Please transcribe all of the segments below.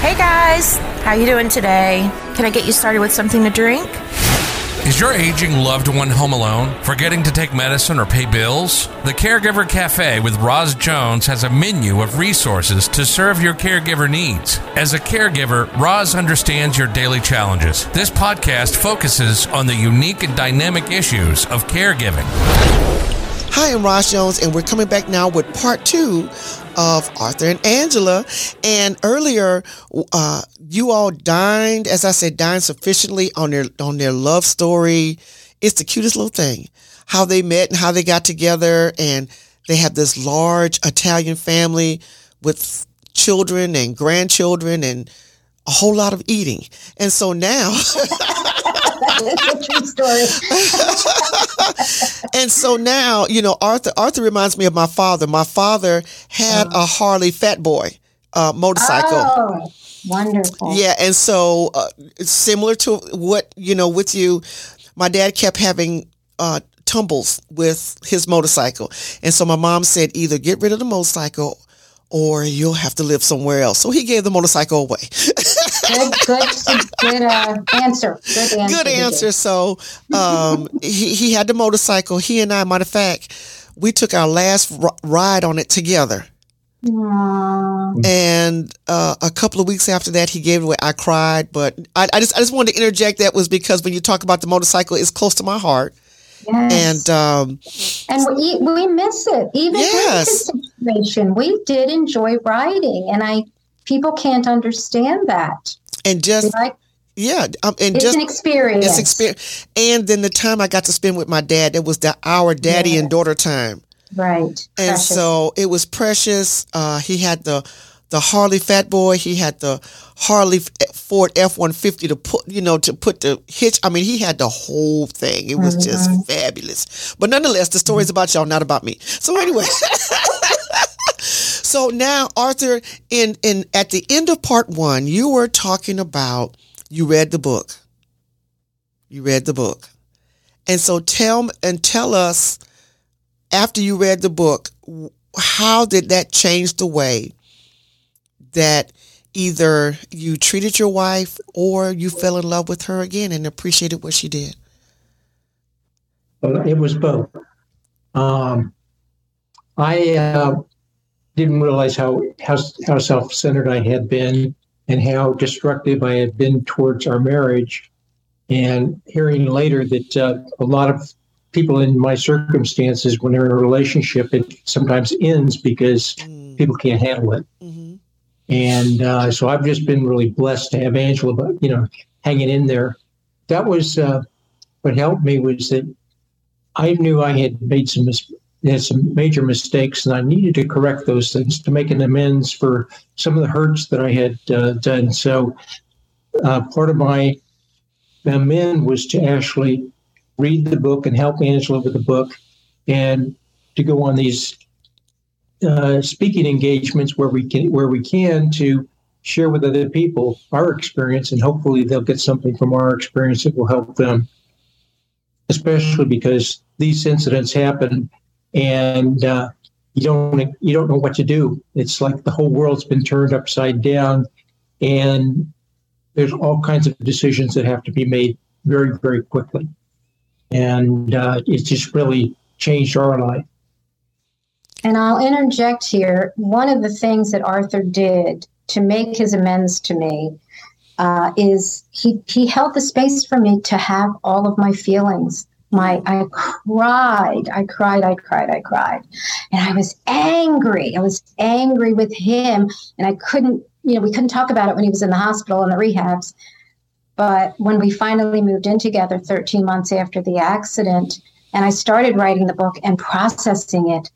Hey guys, how you doing today? Can I get you started with something to drink? Is your aging loved one home alone, forgetting to take medicine or pay bills? The Caregiver Cafe with Roz Jones has a menu of resources to serve your caregiver needs. As a caregiver, Roz understands your daily challenges. This podcast focuses on the unique and dynamic issues of caregiving. Hi, I'm Roz Jones, and we're coming back now with part two of Arthur and Angela. And earlier, uh, you all dined, as I said, dined sufficiently on their on their love story. It's the cutest little thing, how they met and how they got together, and they have this large Italian family with children and grandchildren and a whole lot of eating. And so now. That's a true story. and so now, you know, Arthur Arthur reminds me of my father. My father had oh. a Harley Fat Boy uh, motorcycle. Oh, wonderful. Yeah, and so uh, similar to what you know with you, my dad kept having uh, tumbles with his motorcycle, and so my mom said either get rid of the motorcycle or you'll have to live somewhere else. So he gave the motorcycle away. good, good, good uh, answer. Good answer. Good answer. So um, he he had the motorcycle. He and I, matter of fact, we took our last r- ride on it together. Aww. And uh, a couple of weeks after that, he gave it away. I cried, but I, I just I just wanted to interject. That was because when you talk about the motorcycle, it's close to my heart. Yes. And um, and we we miss it even yes. in this situation. We did enjoy riding, and I people can't understand that. And just like yeah, um, and it's just an experience. It's experience. And then the time I got to spend with my dad, it was the our daddy yes. and daughter time. Right. And precious. so it was precious. Uh, he had the the Harley Fat Boy. He had the Harley Ford F one fifty to put you know to put the hitch. I mean, he had the whole thing. It was mm-hmm. just fabulous. But nonetheless, the story's mm-hmm. about y'all, not about me. So anyway. so now, Arthur, in in at the end of part one, you were talking about you read the book. You read the book, and so tell and tell us after you read the book, how did that change the way that either you treated your wife or you fell in love with her again and appreciated what she did? Well, it was both. Um, I uh, didn't realize how, how, how self centered I had been and how destructive I had been towards our marriage. And hearing later that uh, a lot of people in my circumstances, when they're in a relationship, it sometimes ends because mm. people can't handle it. Mm-hmm. And uh, so I've just been really blessed to have Angela, you know, hanging in there. That was uh, what helped me was that I knew I had made some mis- had some major mistakes, and I needed to correct those things to make an amends for some of the hurts that I had uh, done. So uh, part of my amend was to actually read the book and help Angela with the book, and to go on these uh, speaking engagements where we can where we can to share with other people our experience, and hopefully they'll get something from our experience that will help them. Especially because these incidents happen, and uh, you don't you don't know what to do. It's like the whole world's been turned upside down, and there's all kinds of decisions that have to be made very very quickly, and uh, it's just really changed our life. And I'll interject here. One of the things that Arthur did to make his amends to me uh, is he he held the space for me to have all of my feelings. My I cried, I cried, I cried, I cried, and I was angry. I was angry with him, and I couldn't. You know, we couldn't talk about it when he was in the hospital and the rehabs. But when we finally moved in together 13 months after the accident, and I started writing the book and processing it,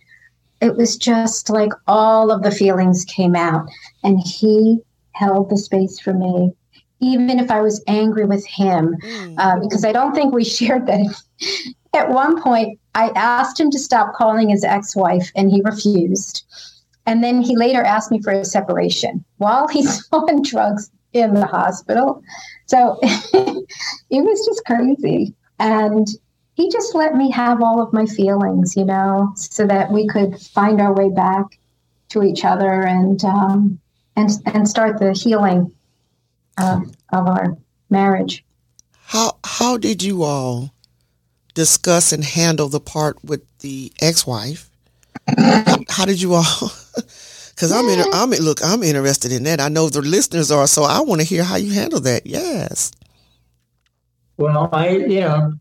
it was just like all of the feelings came out. And he held the space for me even if i was angry with him mm. uh, because i don't think we shared that. At one point i asked him to stop calling his ex-wife and he refused. And then he later asked me for a separation while he's on drugs in the hospital. So it was just crazy. And he just let me have all of my feelings, you know, so that we could find our way back to each other and um, and and start the healing uh, of our marriage. How how did you all discuss and handle the part with the ex-wife? how, how did you all? Because I'm in, I'm in, look, I'm interested in that. I know the listeners are, so I want to hear how you handle that. Yes. Well, I, you know,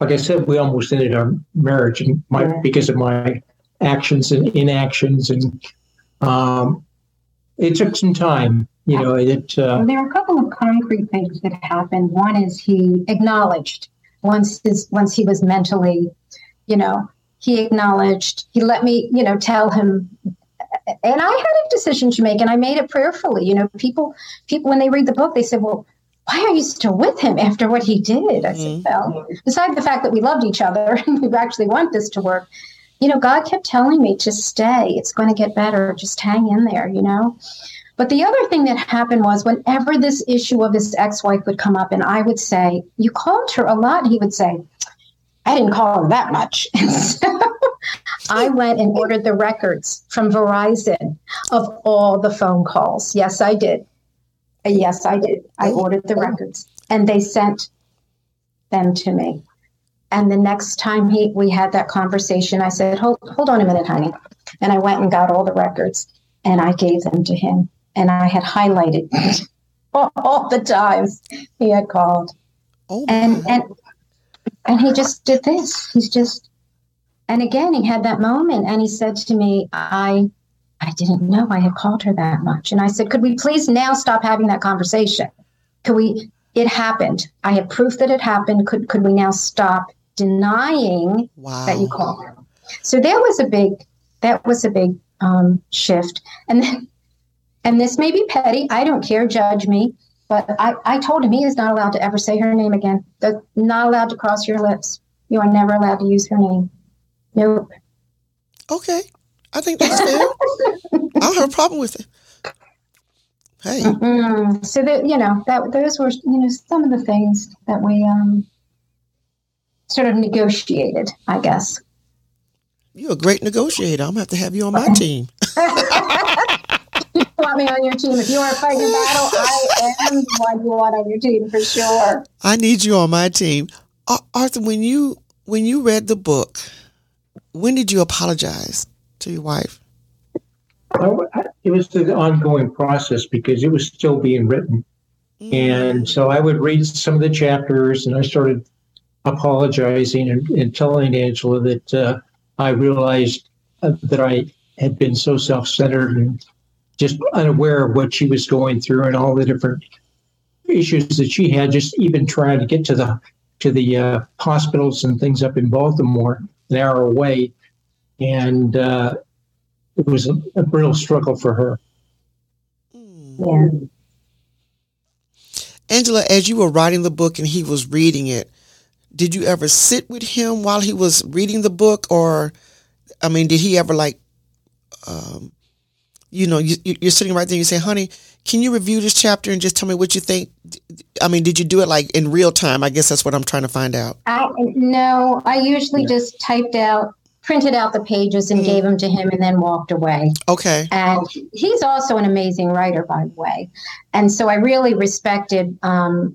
like I said, we almost ended our marriage my, Yeah. because of my actions and inactions. And um, it took some time, you know, it, uh, Well, there are a couple of concrete things that happened. One is he acknowledged once his once he was mentally, you know, he acknowledged. He let me, you know, tell him. And I had a decision to make, and I made it prayerfully. You know, people people when they read the book, they said, "Well, why are you still with him after what he did?" I said, "Well, beside the fact that we loved each other and we actually want this to work." You know, God kept telling me to stay. It's going to get better. Just hang in there, you know? But the other thing that happened was whenever this issue of his ex wife would come up, and I would say, You called her a lot, he would say, I didn't call her that much. And so I went and ordered the records from Verizon of all the phone calls. Yes, I did. Yes, I did. I ordered the records and they sent them to me. And the next time he we had that conversation, I said, Hold hold on a minute, honey. And I went and got all the records and I gave them to him. And I had highlighted all the times he had called. Oh, And and and he just did this. He's just and again he had that moment and he said to me, I I didn't know I had called her that much. And I said, Could we please now stop having that conversation? Could we it happened. I have proof that it happened. Could could we now stop denying wow. that you called her. So that was a big that was a big um, shift. And then and this may be petty. I don't care. Judge me. But I, I told him he is not allowed to ever say her name again. That's not allowed to cross your lips. You are never allowed to use her name. Nope. Okay. I think that's fair. I don't have a problem with it. Hey, Mm. So that you know that those were you know some of the things that we um sort of negotiated. I guess. you're a great negotiator. I'm gonna have to have you on my team. You want me on your team. If you want to fight your battle, I am the one you want on your team for sure. I need you on my team. Arthur, when you when you read the book, when did you apologize to your wife? It was the ongoing process because it was still being written. And so I would read some of the chapters and I started apologizing and, and telling Angela that uh, I realized uh, that I had been so self centered and just unaware of what she was going through and all the different issues that she had, just even trying to get to the to the uh, hospitals and things up in Baltimore, an hour away. And uh, it was a, a real struggle for her. Yeah. Angela, as you were writing the book and he was reading it, did you ever sit with him while he was reading the book, or, I mean, did he ever like, um, you know, you, you- you're sitting right there, and you say, "Honey, can you review this chapter and just tell me what you think?" I mean, did you do it like in real time? I guess that's what I'm trying to find out. I no, I usually just typed out, printed out the pages and gave them to him and then walked away. Okay. And he's also an amazing writer, by the way. And so I really respected. Um,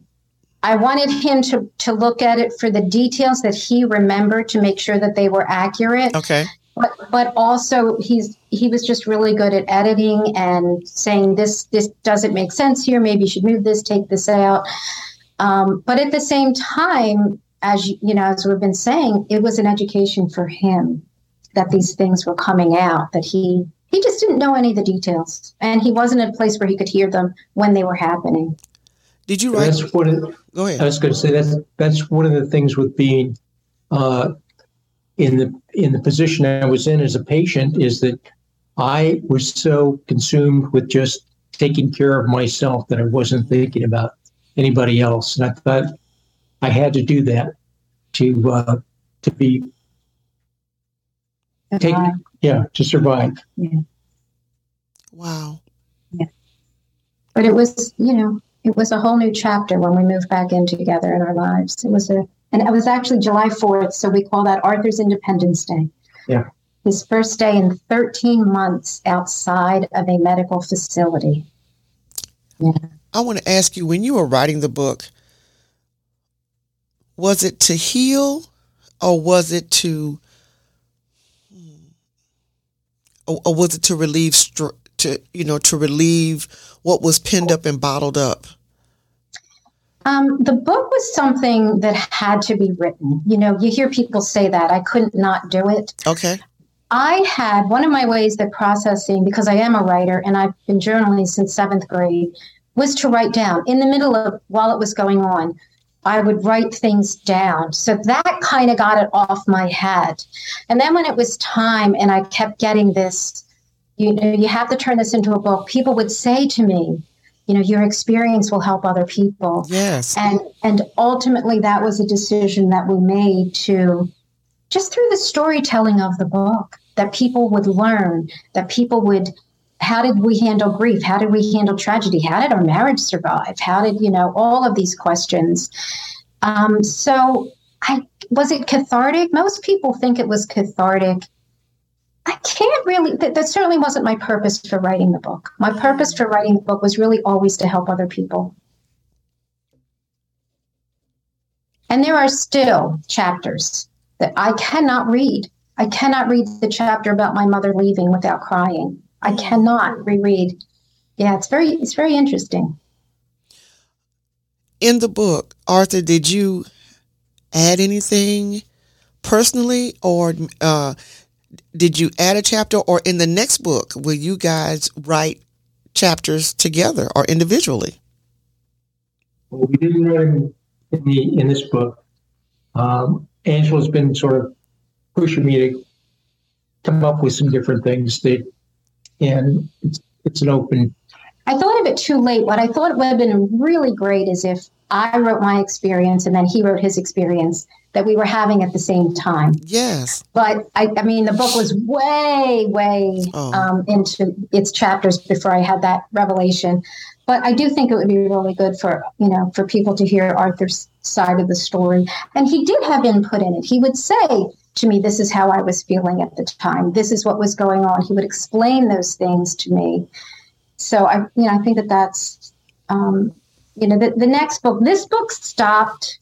I wanted him to to look at it for the details that he remembered to make sure that they were accurate. Okay. But but also he's he was just really good at editing and saying this this doesn't make sense here. Maybe you should move this, take this out. Um, but at the same time, as you, you know, as we've been saying, it was an education for him that these things were coming out. That he he just didn't know any of the details, and he wasn't in a place where he could hear them when they were happening. Did you write? That's what it, Go I was going to say that's that's one of the things with being uh, in the in the position I was in as a patient is that I was so consumed with just taking care of myself that I wasn't thinking about anybody else, and I thought I had to do that to uh, to be take yeah to survive. Wow. Yeah. But it was, you know, it was a whole new chapter when we moved back in together in our lives. It was a, and it was actually July 4th, so we call that Arthur's Independence Day. Yeah. His first day in 13 months outside of a medical facility. Yeah. I want to ask you when you were writing the book, was it to heal or was it to or, or was it to relieve str- to you know to relieve what was pinned up and bottled up? Um, the book was something that had to be written. You know, you hear people say that. I couldn't not do it. Okay. I had one of my ways that processing, because I am a writer and I've been journaling since seventh grade, was to write down in the middle of while it was going on. I would write things down. So that kind of got it off my head. And then when it was time and I kept getting this, you know, you have to turn this into a book, people would say to me, you know, your experience will help other people. Yes. And and ultimately that was a decision that we made to just through the storytelling of the book that people would learn, that people would how did we handle grief? How did we handle tragedy? How did our marriage survive? How did, you know, all of these questions. Um, so I was it cathartic? Most people think it was cathartic. I can't really, that, that certainly wasn't my purpose for writing the book. My purpose for writing the book was really always to help other people. And there are still chapters that I cannot read. I cannot read the chapter about my mother leaving without crying. I cannot reread. Yeah, it's very it's very interesting. In the book, Arthur, did you add anything personally, or uh, did you add a chapter, or in the next book, will you guys write chapters together or individually? Well, we didn't write them in the in this book. Um, Angela's been sort of pushing me to come up with some different things that, and it's, it's an open. I thought of it too late. What I thought would have been really great is if I wrote my experience and then he wrote his experience that we were having at the same time. Yes. But I, I mean, the book was way, way Oh. um, into its chapters before I had that revelation. But I do think it would be really good for you know for people to hear Arthur's side of the story, and he did have input in it. He would say to me, "This is how I was feeling at the time. This is what was going on." He would explain those things to me. So I, you know, I think that that's, um, you know, the, the next book. This book stopped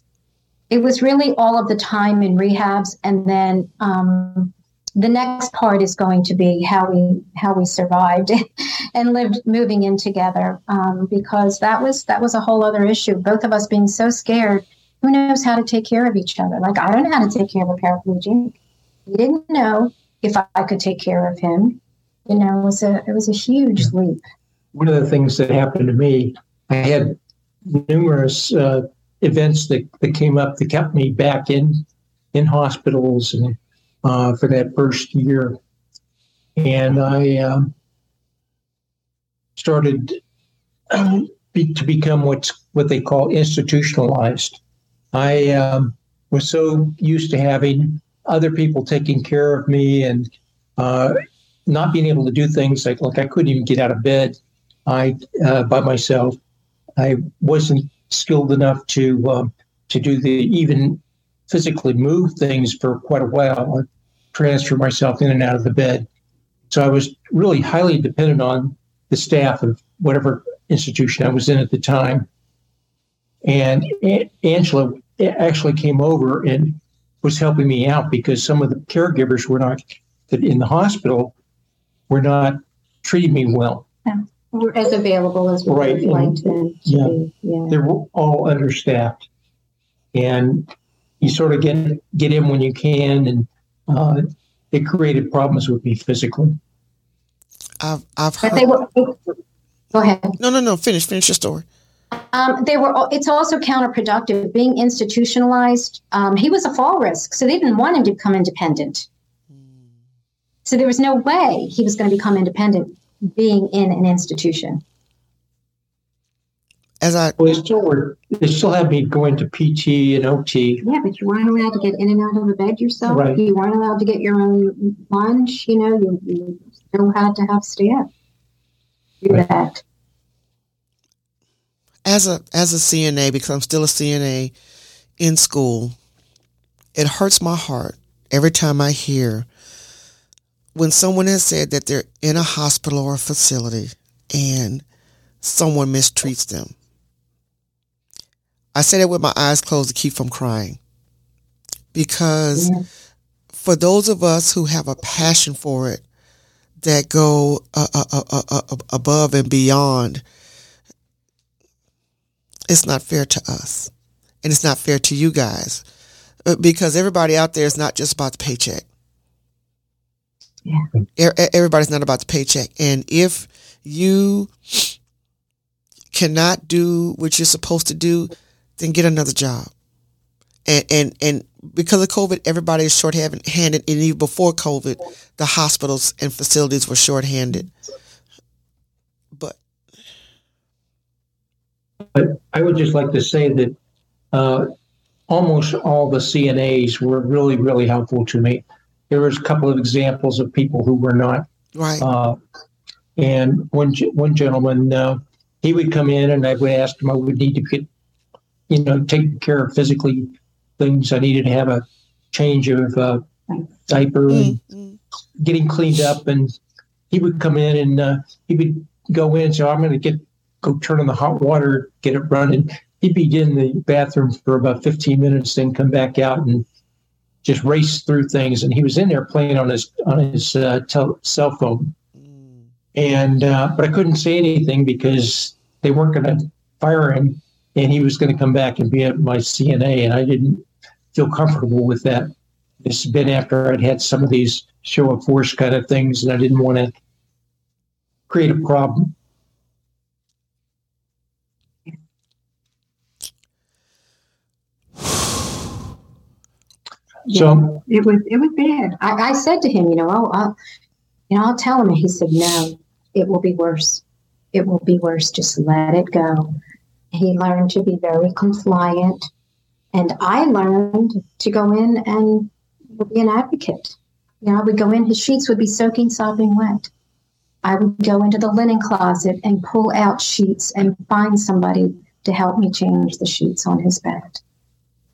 it was really all of the time in rehabs and then um, the next part is going to be how we how we survived and lived moving in together um, because that was that was a whole other issue both of us being so scared who knows how to take care of each other? Like i don't know how to take care of a paraplegic. He didn't know if i could take care of him. You know it was a it was a huge leap. One of the things that happened to me, I had numerous uh, events that, that came up that kept me back in in hospitals and uh, for that first year, and I um, started um, to become what's what they call institutionalized. I um, was so used to having other people taking care of me and uh, not being able to do things like like I couldn't even get out of bed. I uh, by myself. I wasn't skilled enough to um, to do the even physically move things for quite a while. I transfer myself in and out of the bed. So I was really highly dependent on the staff of whatever institution I was in at the time. And Angela actually came over and was helping me out because some of the caregivers were not that in the hospital were not treating me well. we're as available as we Right, would like and- to, to yeah. be yeah They were all understaffed, and you sort of get get in when you can, and uh, it created problems with me physically. I've I've but heard. they were go ahead no, no, no. Finish, finish your story. Um, they were. It's also counterproductive. Being institutionalized, um, he was a fall risk, so they didn't want him to become independent. So there was no way he was going to become independent being in an institution. As I Well, they still were. They still had me going to PT and OT. Yeah, but you weren't allowed to get in and out of the bed yourself. Right. You weren't allowed to get your own lunch. You know, you, you still had to have staff do Right. that. As a as a CNA because I'm still a CNA in school, it hurts my heart every time I hear when someone has said that they're in a hospital or a facility and someone mistreats them. I say that with my eyes closed to keep from crying. Because yeah. for those of us who have a passion for it, that go uh, uh, uh, above and beyond, it's not fair to us. And it's not fair to you guys. Uh, because everybody out there is not just about the paycheck. Yeah. Everybody's not about the paycheck. And if you cannot do what you're supposed to do, then get another job. And and and because of COVID, everybody is short-handed, and even before COVID, the hospitals and facilities were short-handed. But but I would just like to say that uh, almost all the CNAs were really, really helpful to me. There was a couple of examples of people who were not. Right. Uh, and one one gentleman, uh, he would come in, and I would ask him, I would need to get you know, taking care of physically things. I needed to have a change of uh, diaper and mm-hmm. getting cleaned up. And he would come in and uh, he would go in. So I'm going to get go turn on the hot water, get it running. He'd be in the bathroom for about 15 minutes, then come back out and just race through things. And he was in there playing on his on his uh, tel- cell phone. And uh, but I couldn't say anything because they weren't going to fire him and he was going to come back and be at my CNA, and I didn't feel comfortable with that. It's been after I'd had some of these show of force kind of things, and I didn't want to create a problem. So it was it was bad. I, I said to him, you know, I'll, I'll, you know, I'll tell him. And he said, no, it will be worse. It will be worse. Just let it go. He learned to be very compliant. And I learned to go in and be an advocate. You know, I would go in, his sheets would be soaking, sopping wet. I would go into the linen closet and pull out sheets and find somebody to help me change the sheets on his bed.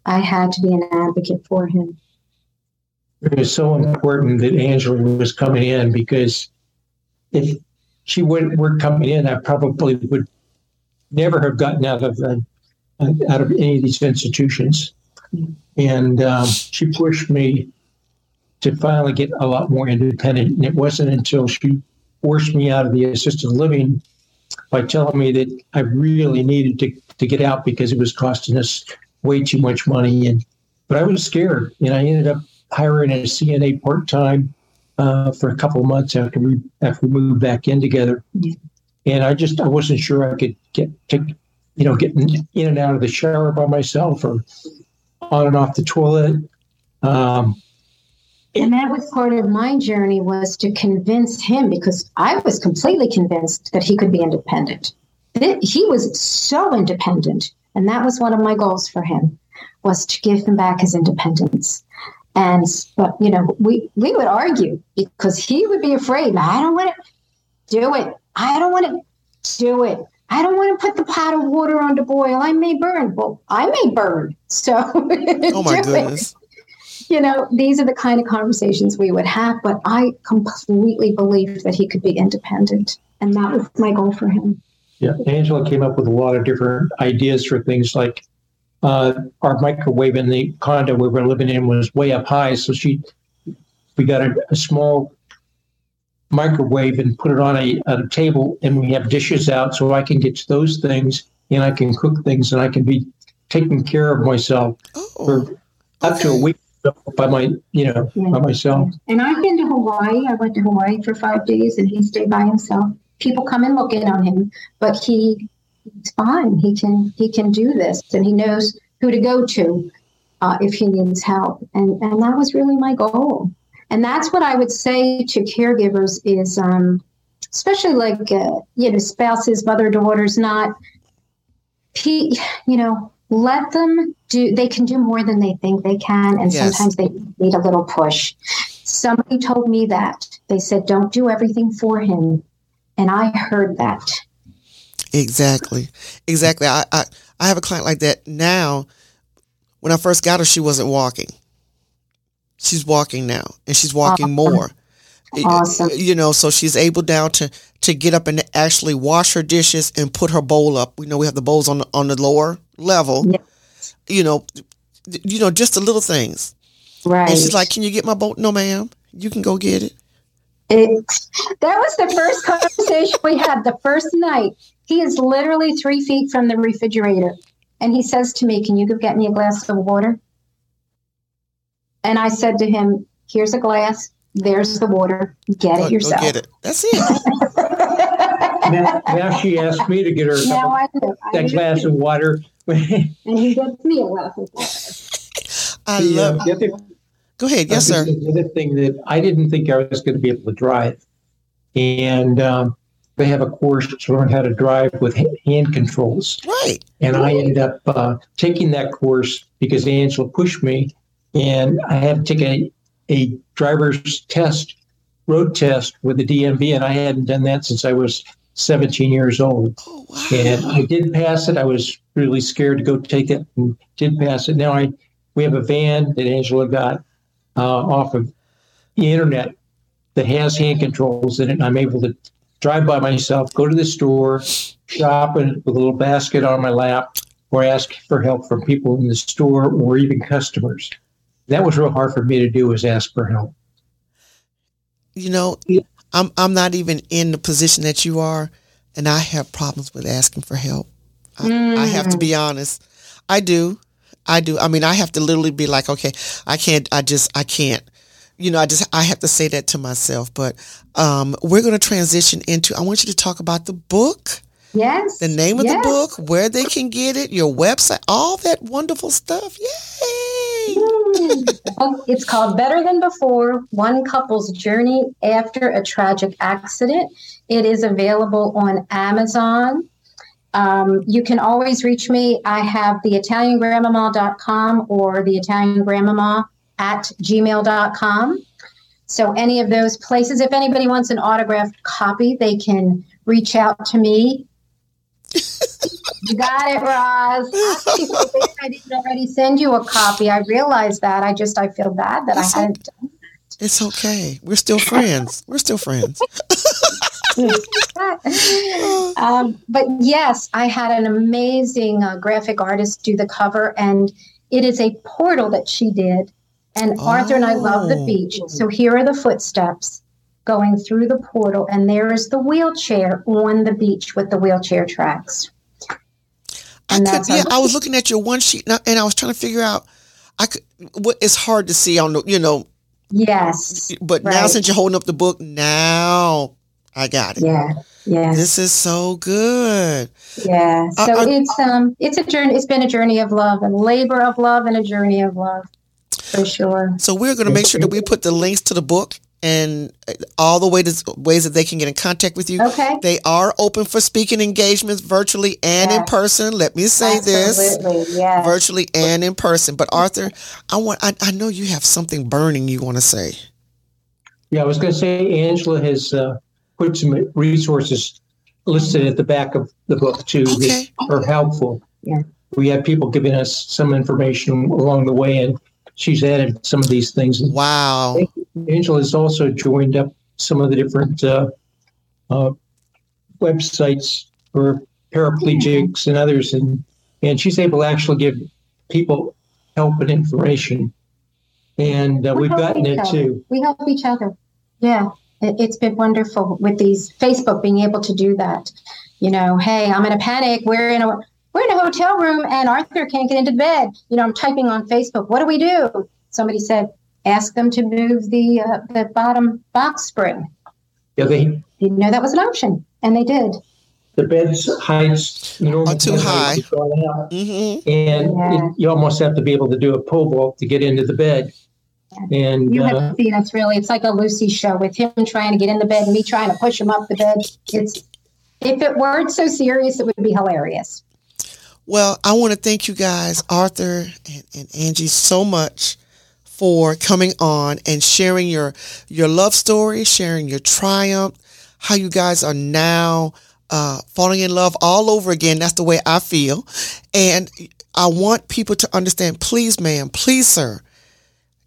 I had to be an advocate for him. It was so important that Angela was coming in because if she weren't coming in, I probably would never have gotten out of uh, out of any of these institutions. And um, she pushed me to finally get a lot more independent. And it wasn't until she forced me out of the assisted living by telling me that I really needed to, to get out because it was costing us way too much money. And but I was scared, and I ended up hiring a CNA part time uh, for a couple of months after we after we moved back in together. And I just I wasn't sure I could get to, you know, getting in and out of the shower by myself or on and off the toilet. Um, and that was part of my journey was to convince him because I was completely convinced that he could be independent. He was so independent, and that was one of my goals for him was to give him back his independence. And but you know, we we would argue because he would be afraid. I don't want to do it. I don't want to do it. I don't want to put the pot of water on to boil. I may burn. Well, I may burn. So, oh my goodness. It. You know, these are the kind of conversations we would have, but I completely believed that he could be independent. And that was my goal for him. Yeah, Angela came up with a lot of different ideas for things like uh, our microwave in the condo we were living in was way up high. So she, we got a, a small microwave and put it on a, a table and we have dishes out so I can get to those things and I can cook things and I can be taking care of myself oh, for up okay. to a week by my you know yeah. by myself. And I've been to Hawaii. I went to Hawaii for five days and he stayed by himself. People come and look in on him, but he he's fine. He can he can do this and he knows who to go to uh, if he needs help. And and that was really my goal. And that's what I would say to caregivers is, um, especially like, uh, you know, spouses, mother, daughters, not, you know, let them do, they can do more than they think they can. And yes. sometimes they need a little push. Somebody told me that. They said, don't do everything for him. And I heard that. Exactly. Exactly. I, I, I have a client like that now. When I first got her, she wasn't walking she's walking now and she's walking awesome. more. Awesome. You know, so she's able now to to get up and actually wash her dishes and put her bowl up. We know we have the bowls on the, on the lower level. Yeah. You know, you know, just the little things. Right. And she's like, "Can you get my bowl?" No, ma'am. You can go get it. It, that was the first conversation we had the first night. He is literally three feet from the refrigerator. And he says to me, Can you go get me a glass of water? And I said to him, Here's a glass. There's the water. Get Go, it yourself. go get it. That's it. Now, now she asked me to get her a Now couple- I do. I that do. glass of water. And he gets me a glass of water. I The, uh, love. the other Go ahead. Yes, sir. The other thing that I didn't think I was going to be able to drive, and um, they have a course to learn how to drive with hand controls. Right. And I ended up uh, taking that course because Angela pushed me, and I had to take a, a driver's test, road test with the DMV, and I hadn't done that since I was 17 years old. Oh wow. And I did pass it. I was really scared to go take it, and did pass it. Now I we have a van that Angela got uh, off of the internet that has hand controls in it, and I'm able to drive by myself, go to the store, shop and with a little basket on my lap, or ask for help from people in the store or even customers. That was real hard for me to do was ask for help. you know, I'm I'm not even in the position that you are, and I have problems with asking for help. I, I have to be mm. honest. I do. I do. I mean, I have to literally be like, okay, I can't. I just I can't. You know, I just I have to say that to myself. But um, we're going to transition into. I want you to talk about the book, Yes. the name of yes. the book, where they can get it, your website, all that wonderful stuff. Yay! It's called Better Than Before One Couple's Journey After a Tragic Accident. It is available on Amazon. Um, you can always reach me. I have the ItalianGrandmama.com or the Italian Grandmama at gmail.com. So, any of those places, if anybody wants an autographed copy, they can reach out to me. you got it, Roz. I I didn't already send you a copy. I realized that. I just I feel bad that That's I hadn't. Done that. It's okay. We're still friends. We're still friends. um, but yes, I had an amazing uh, graphic artist do the cover, and it is a portal that she did. And Arthur and I love the Oh. beach. So here are the footsteps going through the portal, and there is the wheelchair on the beach with the wheelchair tracks. I And could, yeah, I was looking at your one sheet and I, and I was trying to figure out. I could. What it's hard to see on the, you know, Yes. but now since you're holding up the book, now I got it. Yeah. Yes. This is so good. Yeah. I- So I- it's um it's a journey it's been a journey of love, a labor of love and a journey of love. For sure. So we're going to make sure that we put the links to the book and uh, all the way to ways that they can get in contact with you. Okay. They are open for speaking engagements virtually and in person. Let me say this. Absolutely. Yeah. virtually and in person. But Arthur, I want I, I know you have something burning you want to say. Yeah, I was going to say Angela has uh, put some resources listed at the back of the book too Okay. that are helpful. Yeah. We had people giving us some information along the way, and she's added some of these things. Wow. Angela has also joined up some of the different uh, uh, websites for paraplegics and others, and and she's able to actually give people help and information. And uh, We we've gotten it other. too. We help each other. Yeah. It, it's been wonderful with these Facebook being able to do that. You know, hey, I'm in a panic. We're in a we're in a hotel room and Arthur can't get into bed. You know, I'm typing on Facebook. What do we do? Somebody said, ask them to move the uh, the bottom box spring. Yeah, they Didn't know that was an option, and they did. the bed's heights the normal Are too high. height is going up, hmm and Yeah. it, you almost have to be able to do a pole vault to get into the bed. And You uh, have seen us really. It's like a Lucy show with him trying to get in the bed and me trying to push him up the bed. It's if it weren't so serious, it would be hilarious. Well, I want to thank you guys, Arthur and, and Angie, so much for coming on and sharing your your love story, sharing your triumph, how you guys are now uh, falling in love all over again. That's the way I feel, and I want people to understand. Please, ma'am, please, sir,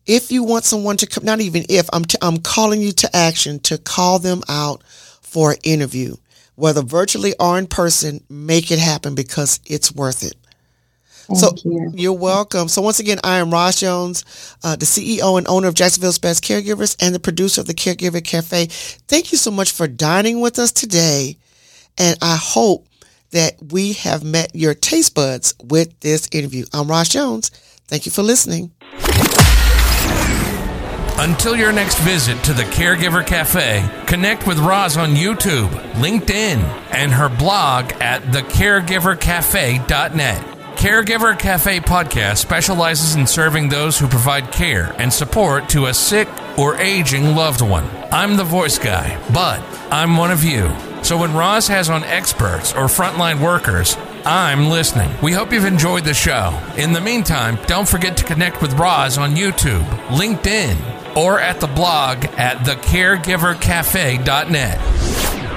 if you want someone to come, not even if I'm, t- I'm calling you to action to call them out for an interview, whether virtually or in person. Make it happen because it's worth it. Thank so you. you're welcome. So once again, I am Roz Jones, uh, the CEO and owner of Jacksonville's Best Caregivers and the producer of the Caregiver Cafe. Thank you so much for dining with us today. And I hope that we have met your taste buds with this interview. I'm Roz Jones. Thank you for listening. Until your next visit to the Caregiver Cafe, connect with Roz on YouTube, LinkedIn, and her blog at thecaregivercafe.net. Caregiver Cafe podcast specializes in serving those who provide care and support to a sick or aging loved one. I'm the voice guy, but I'm one of you. So when Roz has on experts or frontline workers, I'm listening. We hope you've enjoyed the show. In the meantime, don't forget to connect with Roz on YouTube, LinkedIn, or at the blog at thecaregivercafe.net.